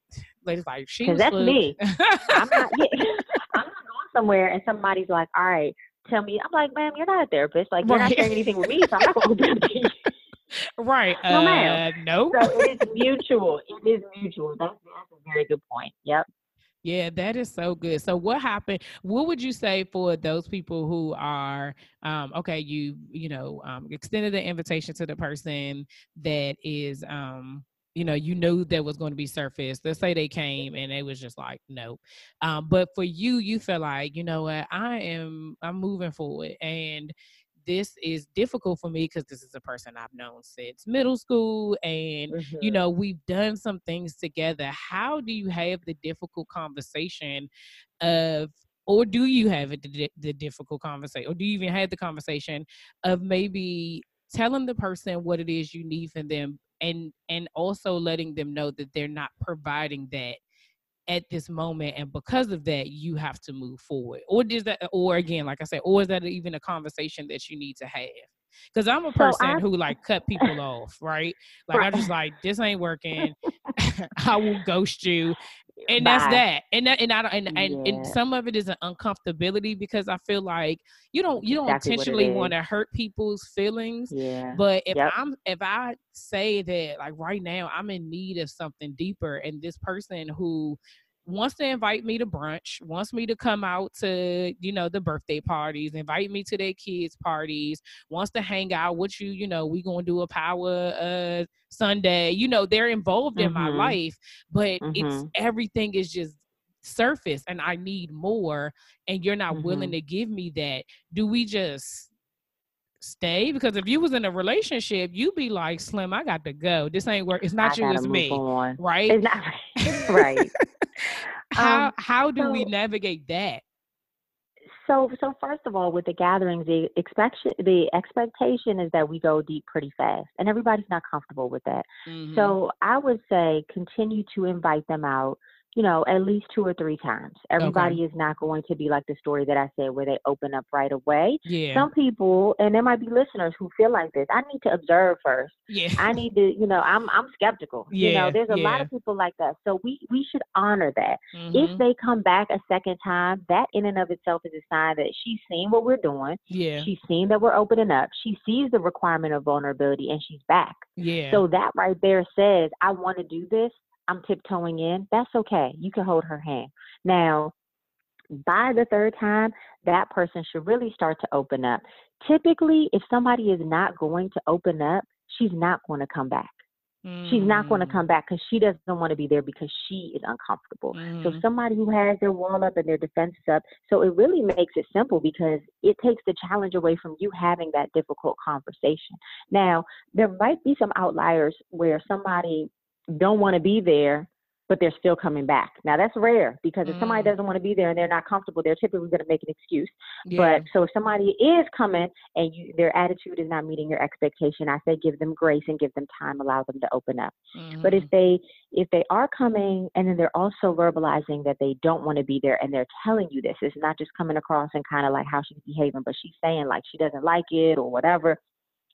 ladies like she because that's me. I'm not. Yeah, I'm not going somewhere and somebody's like, "All right, tell me." I'm like, "Ma'am, you're not a therapist. Like, you're right. not sharing anything with me, so I'm not going to open Right. No, uh, ma'am. No. So it is mutual. It is mutual. That's, that's a very good point. Yep. Yeah, that is so good. So what happened? What would you say for those people who are um okay, you you know, um extended the invitation to the person that is um you know you knew there was going to be surface let's say they came and they was just like nope um, but for you you feel like you know what i am i'm moving forward and this is difficult for me because this is a person I've known since middle school, and mm-hmm. you know we've done some things together. How do you have the difficult conversation of, or do you have the, the difficult conversation, or do you even have the conversation of maybe telling the person what it is you need from them and and also letting them know that they're not providing that at this moment and because of that you have to move forward. Or is that or again like i said or is that even a conversation that you need to have? Because i'm a person so I, who like cut people off right? Like right. i'm just like this ain't working. I will ghost you and Bye. that's that. And that and i don't and, and, and some of it is an uncomfortability because i feel like you don't you don't exactly intentionally want to hurt people's feelings yeah. but if yep. i'm if i say that like right now i'm in need of something deeper and this person who wants to invite me to brunch, wants me to come out to, you know, the birthday parties, invite me to their kids' parties, wants to hang out with you, you know, we gonna do a power uh Sunday. You know, they're involved mm-hmm. in my mm-hmm. life, but mm-hmm. it's everything is just surface and I need more and you're not mm-hmm. willing to give me that. Do we just stay because if you was in a relationship you'd be like slim i got to go this ain't work it's not I you it's me on. right it's not right how um, how do so, we navigate that? So so first of all, with the gatherings, the expectation the expectation is that we go deep pretty fast, and everybody's not comfortable with that. Mm-hmm. So I would say continue to invite them out you know, at least two or three times. Everybody okay. is not going to be like the story that I said where they open up right away. Yeah. Some people, and there might be listeners who feel like this. I need to observe first. Yeah. I need to, you know, I'm I'm skeptical. Yeah. You know, there's a yeah. lot of people like that. So we we should honor that. Mm-hmm. If they come back a second time, that in and of itself is a sign that she's seen what we're doing. Yeah. She's seen that we're opening up. She sees the requirement of vulnerability and she's back. Yeah. So that right there says, I want to do this. I'm tiptoeing in, that's okay. You can hold her hand. Now, by the third time, that person should really start to open up. Typically, if somebody is not going to open up, she's not going to come back. Mm. She's not going to mm. come back because she doesn't want to be there because she is uncomfortable. Mm. So somebody who has their wall up and their defenses up, so it really makes it simple because it takes the challenge away from you having that difficult conversation. Now, there might be some outliers where somebody don't want to be there, but they're still coming back. Now that's rare because if mm. somebody doesn't want to be there and they're not comfortable, they're typically going to make an excuse. Yeah. But so if somebody is coming and you, their attitude is not meeting your expectation, I say give them grace and give them time, allow them to open up. Mm. But if mm-hmm. they if they are coming and then they're also verbalizing that they don't want to be there and they're telling you this, it's not just coming across and kind of like how she's behaving, but she's saying like she doesn't like it or whatever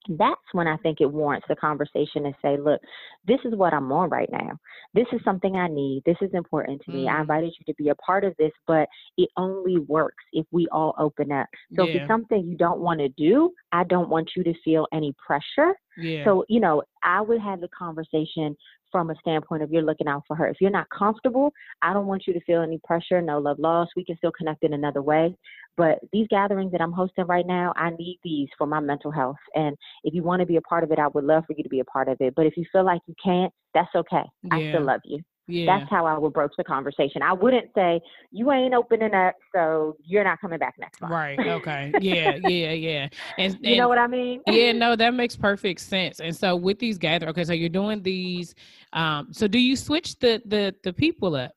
that's when I think it warrants the conversation and say, look, this is what I'm on right now. This is something I need. This is important to mm. me. I mm. invited you to be a part of this, but it only works if we all open up. So yeah. if it's something you don't want to do, I don't want you to feel any pressure Yeah. So, you know, I would have the conversation from a standpoint of you're looking out for her. If you're not comfortable, I don't want you to feel any pressure, no love lost. We can still connect in another way. But these gatherings that I'm hosting right now, I need these for my mental health. And if you want to be a part of it, I would love for you to be a part of it. But if you feel like you can't, that's okay. Yeah. I still love you. Yeah. That's how I would broach the conversation. I wouldn't say, you ain't opening up, so you're not coming back next month. Right. Okay. Yeah. Yeah. Yeah. And, you know what I mean? yeah, no, that makes perfect sense. And so with these gather, okay, so you're doing these. Um, so do you switch the the the people up?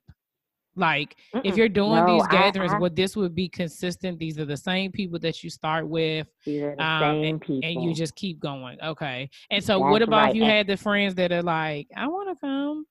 Like if Mm-mm. you're doing No, these gatherings, I- would this would be consistent? These are the same people that you start with, These are the um, same people. and you just keep going. Okay. And so what That's about if right. you had the friends that are like, I want to come?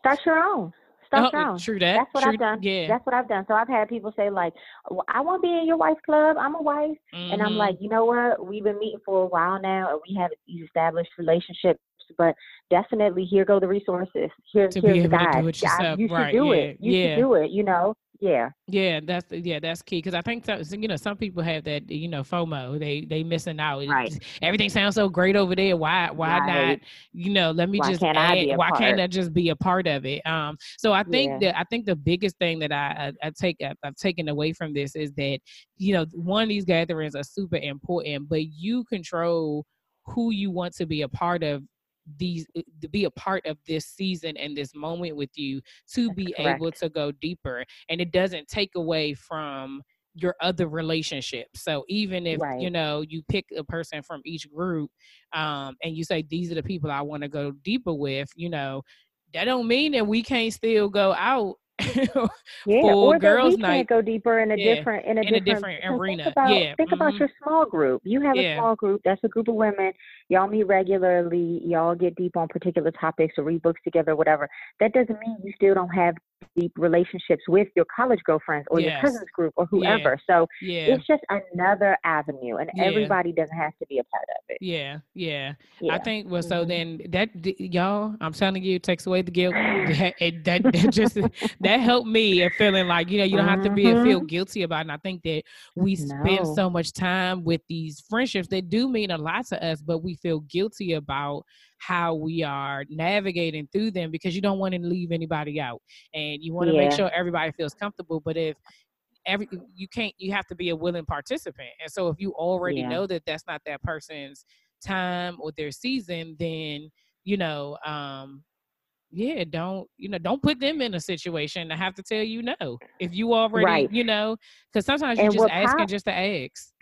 Start your own. Start Oh, your own. true that. That's what true, I've done. Yeah. That's what I've done. So I've had people say like, well, "I want to be in your wife's club. I'm a wife," and I'm Mhm. like, you know what? We've been meeting for a while now, and we have these established relationships. But definitely, here go the resources. Here's To be here's the to do guide. it Yeah, yourself. you should Right, do yeah, it. You yeah. should do it. You know. Yeah. Yeah, that's yeah, that's key because I think so, you know some people have that you know FOMO. They they missing out. Right. Everything sounds so great over there. Why why not? You know, let me Why just can't I add- why can't part? I just be a part of it? Um. So I think Yeah. that I think the biggest thing that I I, I take I've, I've taken away from this is that you know one of these gatherings are super important, but you control who you want to be a part of these uh, to be a part of this season and this moment with you to That's be correct. able to go deeper and it doesn't take away from your other relationships so even if you know you pick a person from each group um and you say these are the people i want to go deeper with you know that don't mean that we can't still go out for or girls' we night can't go deeper in a Yeah, different in a in a different, different arena. Think about, Yeah, think about mhm. your small group. You have Yeah. a small group. That's a group of women. Y'all meet regularly. Y'all get deep on particular topics or read books together, whatever. That doesn't mean you still don't have deep relationships with your college girlfriends or Yes. your cousins group or Yeah. whoever. So yeah it's just another avenue, and Yeah. everybody doesn't have to be a part of it. yeah yeah Yeah. I think well. So Mhm. then that d- y'all, I'm telling you, it takes away the guilt. That, it, that, that just that helped me of feeling like you know you don't have to be feel guilty about. it. And I think that we spend so much time with these friendships that do mean a lot to us, but we feel guilty about how we are navigating through them because you don't want to leave anybody out and you want to make sure everybody feels comfortable. But if every you can't you have to be a willing participant and so if you already Yeah. know that that's not that person's time or their season then you know um yeah don't you know don't put them in a situation to have to tell you no if you already Right. you know because sometimes you're And just asking pop- just to ask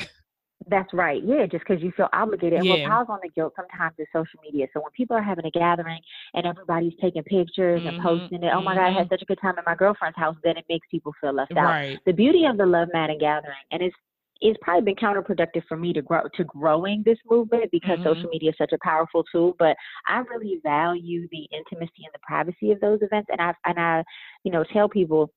That's right. Yeah, just because you feel obligated. And Yeah. what piles on the guilt sometimes is social media. So when people are having a gathering and everybody's taking pictures Mhm, and posting it, oh my God, I had such a good time at my girlfriend's house, then it makes people feel left out. right The beauty of the Love Maaden gathering, and it's it's probably been counterproductive for me to grow to growing this movement because Mhm. social media is such a powerful tool. But I really value the intimacy and the privacy of those events, and I and I, you know, tell people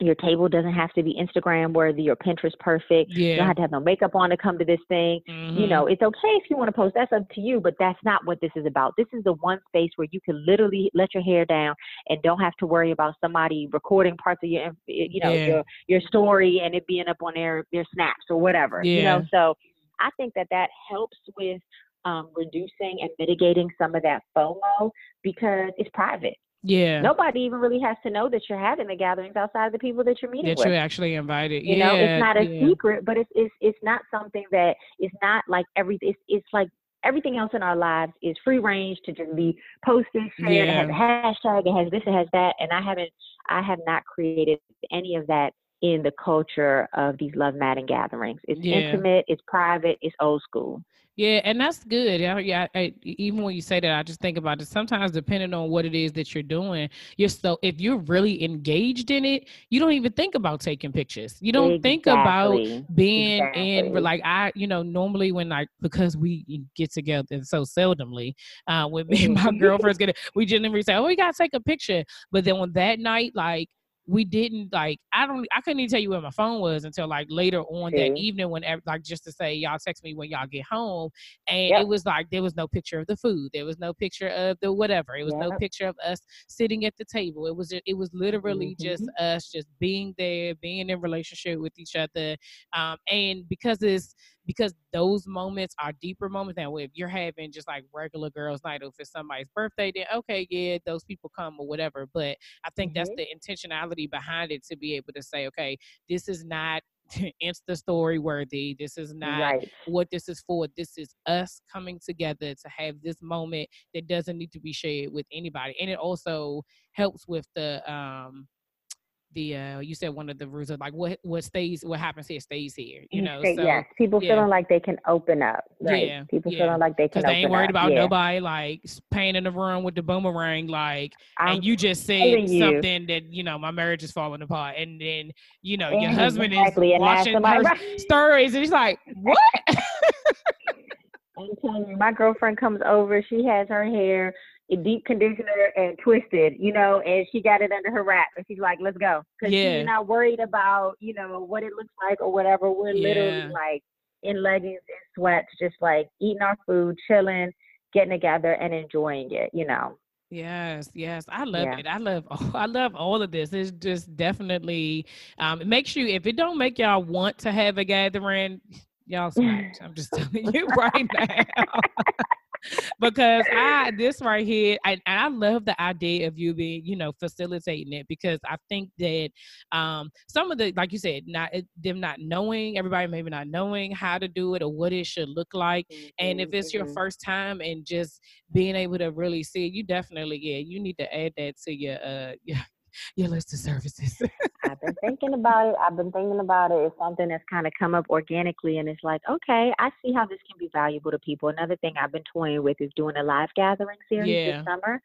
your table doesn't have to be Instagram worthy or Pinterest perfect. You don't have to have no makeup on to come to this thing. You Mhm. know, it's okay if you want to post. That's up to you, but that's not what this is about. This is the one space where you can literally let your hair down and don't have to worry about somebody recording parts of your, you know, Yeah. your your story and it being up on their their snaps or whatever. You know, so I think that that helps with um, reducing and mitigating some of that FOMO because it's private. Yeah Nobody even really has to know that you're having the gatherings outside of the people that you're meeting that with. you actually invited You yeah know, it's not a yeah. secret, but it's it's it's not something that it's not like every it's it's like everything else in our lives is free range to just be posted, shared, it has a hashtag, it has this, it has that. And I haven't I have not created any of that in the culture of these love Maaden gatherings. It's Yeah. intimate, it's private, it's old school. Yeah, and that's good. Yeah, yeah. I, even when you say that, I just think about it. Sometimes, depending on what it is that you're doing, you're so if you're really engaged in it, you don't even think about taking pictures. You don't think about Exactly. being in like I, you know, normally when I because we get together so seldomly, uh, when me and my girlfriends get it, we generally say, "Oh, we gotta take a picture," but then on that night, like we didn't like I don't I couldn't even tell you where my phone was until like later on that evening when like just to say y'all text me when y'all get home and Yep. it was like there was no picture of the food there was no picture of the whatever it was no picture of us sitting at the table it was it was literally just us just being there being in relationship with each other um and because it's because those moments are deeper moments than if you're having just like regular girls night or if it's somebody's birthday then okay yeah those people come or whatever but i think mm-hmm. that's the intentionality behind it to be able to say okay this is not insta story worthy this is not right. what this is for this is us coming together to have this moment that doesn't need to be shared with anybody and it also helps with the um the uh you said one of the rules of like what what stays what happens here stays here you know so, yes people yeah. feeling like they can open up right yeah people yeah. feeling like they can they ain't worried up. about yeah. nobody like paying in the room with the boomerang like I'm and you just said something that you know my marriage is falling apart and then you know your husband exactly. is watching her stories and he's like what I'm telling you, my girlfriend comes over. She has her hair deep conditioner and twisted, you know, and she got it under her wrap and she's like, let's go. Cause yeah. she's not worried about, you know, what it looks like or whatever. We're yeah. literally like in leggings and sweats, just like eating our food, chilling, getting together and enjoying it, you know. Yes, yes, I love yeah. it. I love, I love all of this. It's just definitely, um, it makes you. If it don't make y'all want to have a gathering, y'all smart. I'm just telling you right now because I this right here, I, and I love the idea of you being, you know, facilitating it because I think that um, some of the, like you said, not them not knowing, everybody maybe not knowing how to do it or what it should look like, mm-hmm, and if it's mm-hmm. your first time and just being able to really see it, you definitely, yeah, you need to add that to your uh your list of services? I've been thinking about it. I've been thinking about it. It's something that's kind of come up organically, and it's like, okay, I see how this can be valuable to people. Another thing I've been toying with is doing a live gathering series yeah. this summer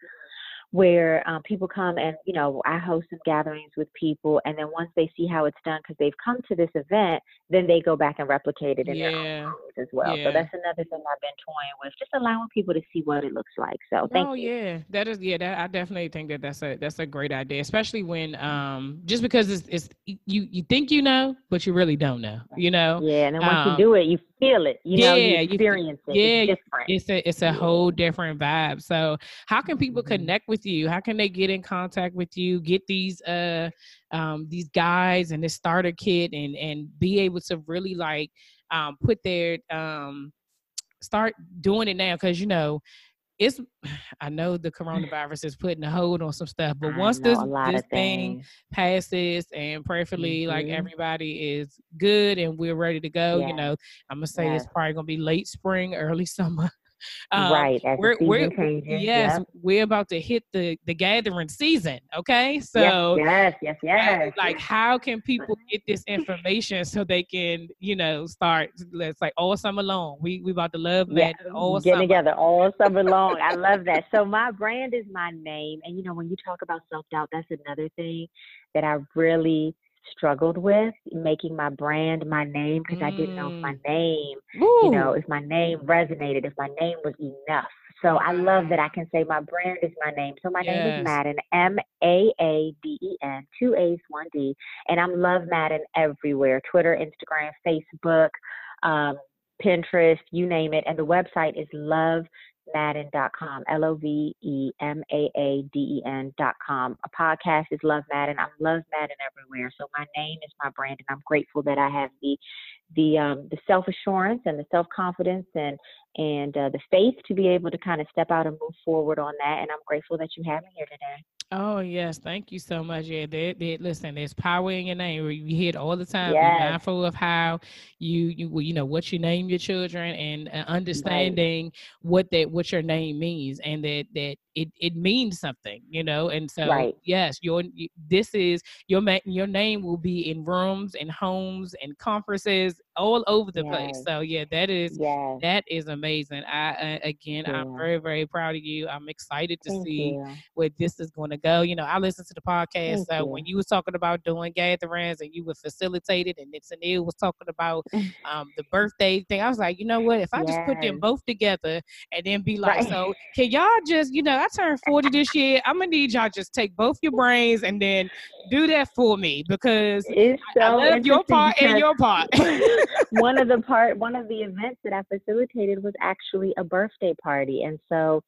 where um, people come and you know I host some gatherings with people, and then once they see how it's done because they've come to this event, then they go back and replicate it in yeah. their own as well. Yeah. So that's another thing I've been toying with, just allowing people to see what it looks like. So thank oh, you. yeah, that is yeah. That I definitely think that that's a that's a great idea, especially when um just because it's it's you you think you know, but you really don't know. You know. Yeah, and then once um, you do it, you feel it. You yeah, know, you experience you, it. Yeah, it's different. It's a it's a whole different vibe. So how can people mm-hmm. connect with you? How can they get in contact with you? Get these uh um these guides and this starter kit and and be able to really like um put their um start doing it now because you know it's I know the coronavirus is putting a hold on some stuff, but once this this thing passes and prayerfully mm-hmm. like everybody is good and we're ready to go, yes. you know, I'm gonna say yes. it's probably gonna be late spring, early summer. Um, right. We're, we're changes, yes, yep. we're about to hit the the gathering season. Okay, so yes, yes, yes. yes. Like, how can people get this information so they can, you know, start? Let's like all summer long. We we about to love that yeah, all get together all summer long. I love that. So my brand is my name, and you know, when you talk about self doubt, that's another thing that I really struggled with making my brand my name because mm. I didn't know if my mm. name, Ooh. you know, if my name resonated, if my name was enough. So I love that I can say my brand is my name. So my yes. name is Maaden, M A A D E N, two A's, one D, and I'm Love Maaden everywhere: Twitter, Instagram, Facebook, um, Pinterest, you name it. And the website is Love Maaden.com, L O V E M A A D E N.com. A podcast is Love Maaden. I'm Love Maaden everywhere. So my name is my brand, and I'm grateful that I have the the um, the self assurance and the self confidence and and uh, the faith to be able to kind of step out and move forward on that. And I'm grateful that you have me here today. Oh yes, thank you so much. Yeah, they, they, listen. There's power in your name. You hear it all the time. Yes. Be mindful of how you you you know what you name your children and uh, understanding right. what that what your name means and that that it it means something. You know, and so right. yes, your this is your your name will be in rooms and homes and conferences all over the yes. place. So yeah, that is yes. that is amazing. I uh, again, yeah. I'm very very proud of you. I'm excited to thank see you. where this is going to go. You know, I listened to the podcast. Thank so you. when you was talking about doing gatherings and you were facilitated, and Sanil was talking about um, the birthday thing, I was like, you know what? If I yes. just put them both together and then be like, right. so can y'all just, you know, I turned 40 this year. I'm gonna need y'all just take both your brains and then do that for me because it's so I love your part and your part. one of the part, one of the events that I facilitated was actually a birthday party, and so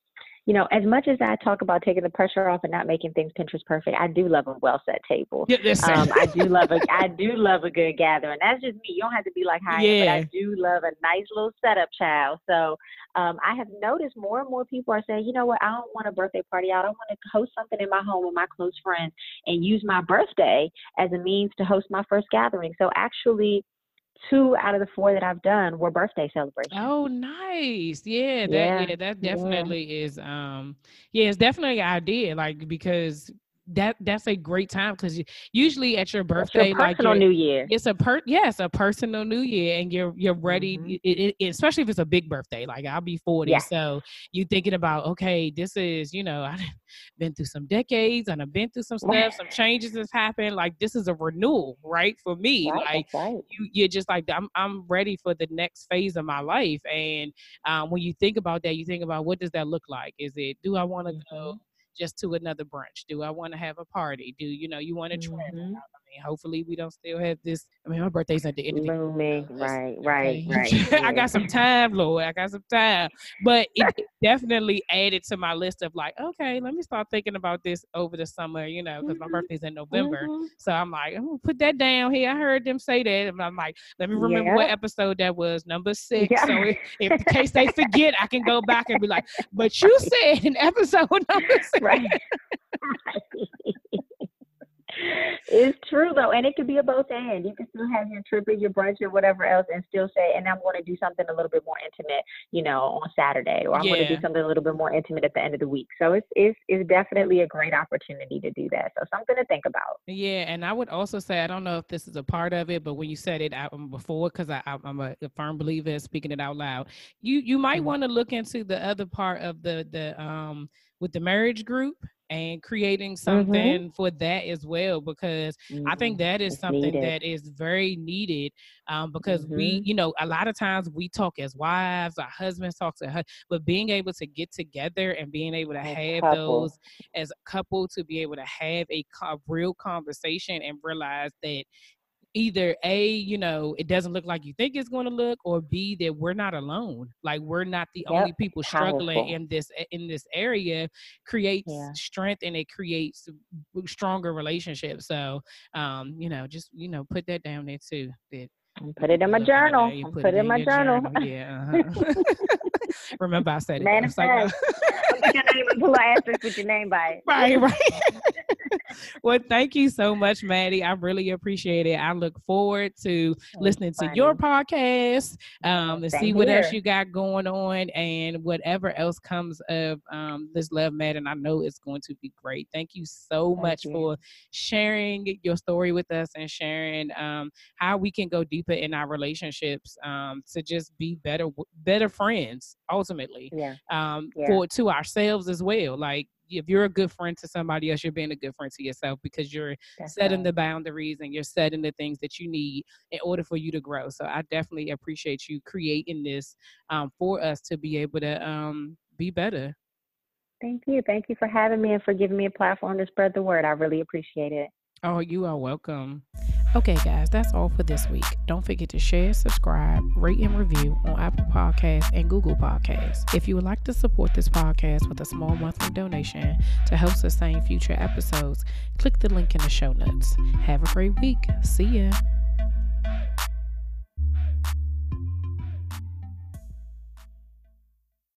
you know, as much as I talk about taking the pressure off and not making things Pinterest perfect, I do love a well set table. Yeah, um, I do love a I do love a good gathering. That's just me. You don't have to be like high yeah. but I do love a nice little setup, child. So um, I have noticed more and more people are saying, you know what, I don't want a birthday party I don't want to host something in my home with my close friends and use my birthday as a means to host my first gathering. So actually two out of the four that I've done were birthday celebrations. Oh, nice. Yeah, that yeah, yeah that definitely yeah. is um yeah, it's definitely an idea. Like because that that's a great time because usually at your birthday, your personal like New Year, it's a per yes, a personal New Year, and you're you're ready. Mm-hmm. It, it, especially if it's a big birthday, like I'll be forty, yeah. so you thinking about okay, this is you know I've been through some decades and I've been through some stuff, some changes has happened. Like this is a renewal, right? For me, right, like right. you, you're just like I'm I'm ready for the next phase of my life, and um, when you think about that, you think about what does that look like? Is it do I want to mm-hmm. go? Just to another brunch? Do I want to have a party? Do you know you want to? Mm-hmm. Hopefully we don't still have this. I mean, my birthday's at the end of the year. Right, right, right. I got some time, Lord. I got some time. But it definitely added to my list of like, okay, let me start thinking about this over the summer, you know, because mm-hmm. my birthday's in November. Mm-hmm. So I'm like, I'm gonna put that down here. I heard them say that. And I'm like, let me remember yeah. what episode that was, number six. Yeah. So if, if, in case they forget, I can go back and be like, but you said in episode number six. Right. It's true though, and it could be a both and. You can still have your trip or your brunch or whatever else, and still say, "And I'm going to do something a little bit more intimate, you know, on Saturday, or I'm yeah. going to do something a little bit more intimate at the end of the week." So it's it's it's definitely a great opportunity to do that. So something to think about. Yeah, and I would also say I don't know if this is a part of it, but when you said it out um, before, because I'm a, a, firm believer in speaking it out loud, you you might mm-hmm. want to look into the other part of the the um with the marriage group and creating mm-hmm. something mm-hmm. for that as well because mm-hmm. i think mm-hmm. that is it's something needed. that is very needed um, because mm-hmm. we you know a lot of times we talk as wives our husbands talk to her but being able to get together and being able to as have couple. those as a couple to be able to have a, a real conversation and realize that either a you know it doesn't look like you think it's going to look or b that we're not alone like we're not the yep. only people struggling Powerful. in this in this area creates yeah. strength and it creates stronger relationships so um you know just you know put that down there too that put it in my journal put, put, it in, in my journal. journal. yeah uh-huh. remember i said it Manifest. Like, put your name and pull an asterisk with your name by it right right well, thank you so much, Maddie. I really appreciate it. I look forward to listening to your podcast, um, and see what here. else you got going on and whatever else comes of um, this Love Maaden. And I know it's going to be great. Thank you so thank much you. for sharing your story with us and sharing um, how we can go deeper in our relationships um, to just be better, better friends ultimately. Yeah. Um, yeah. For to ourselves as well. Like if you're a good friend to somebody else, you're being a good friend to yourself because you're That's setting right. the boundaries and you're setting the things that you need in order for you to grow. So I definitely appreciate you creating this um, for us to be able to um, be better. Thank you. Thank you for having me and for giving me a platform to spread the word. I really appreciate it. Oh, you are welcome. Okay, guys, that's all for this week. Don't forget to share, subscribe, rate, and review on Apple Podcasts and Google Podcasts. If you would like to support this podcast with a small monthly donation to help sustain future episodes, click the link in the show notes. Have a great week. See ya.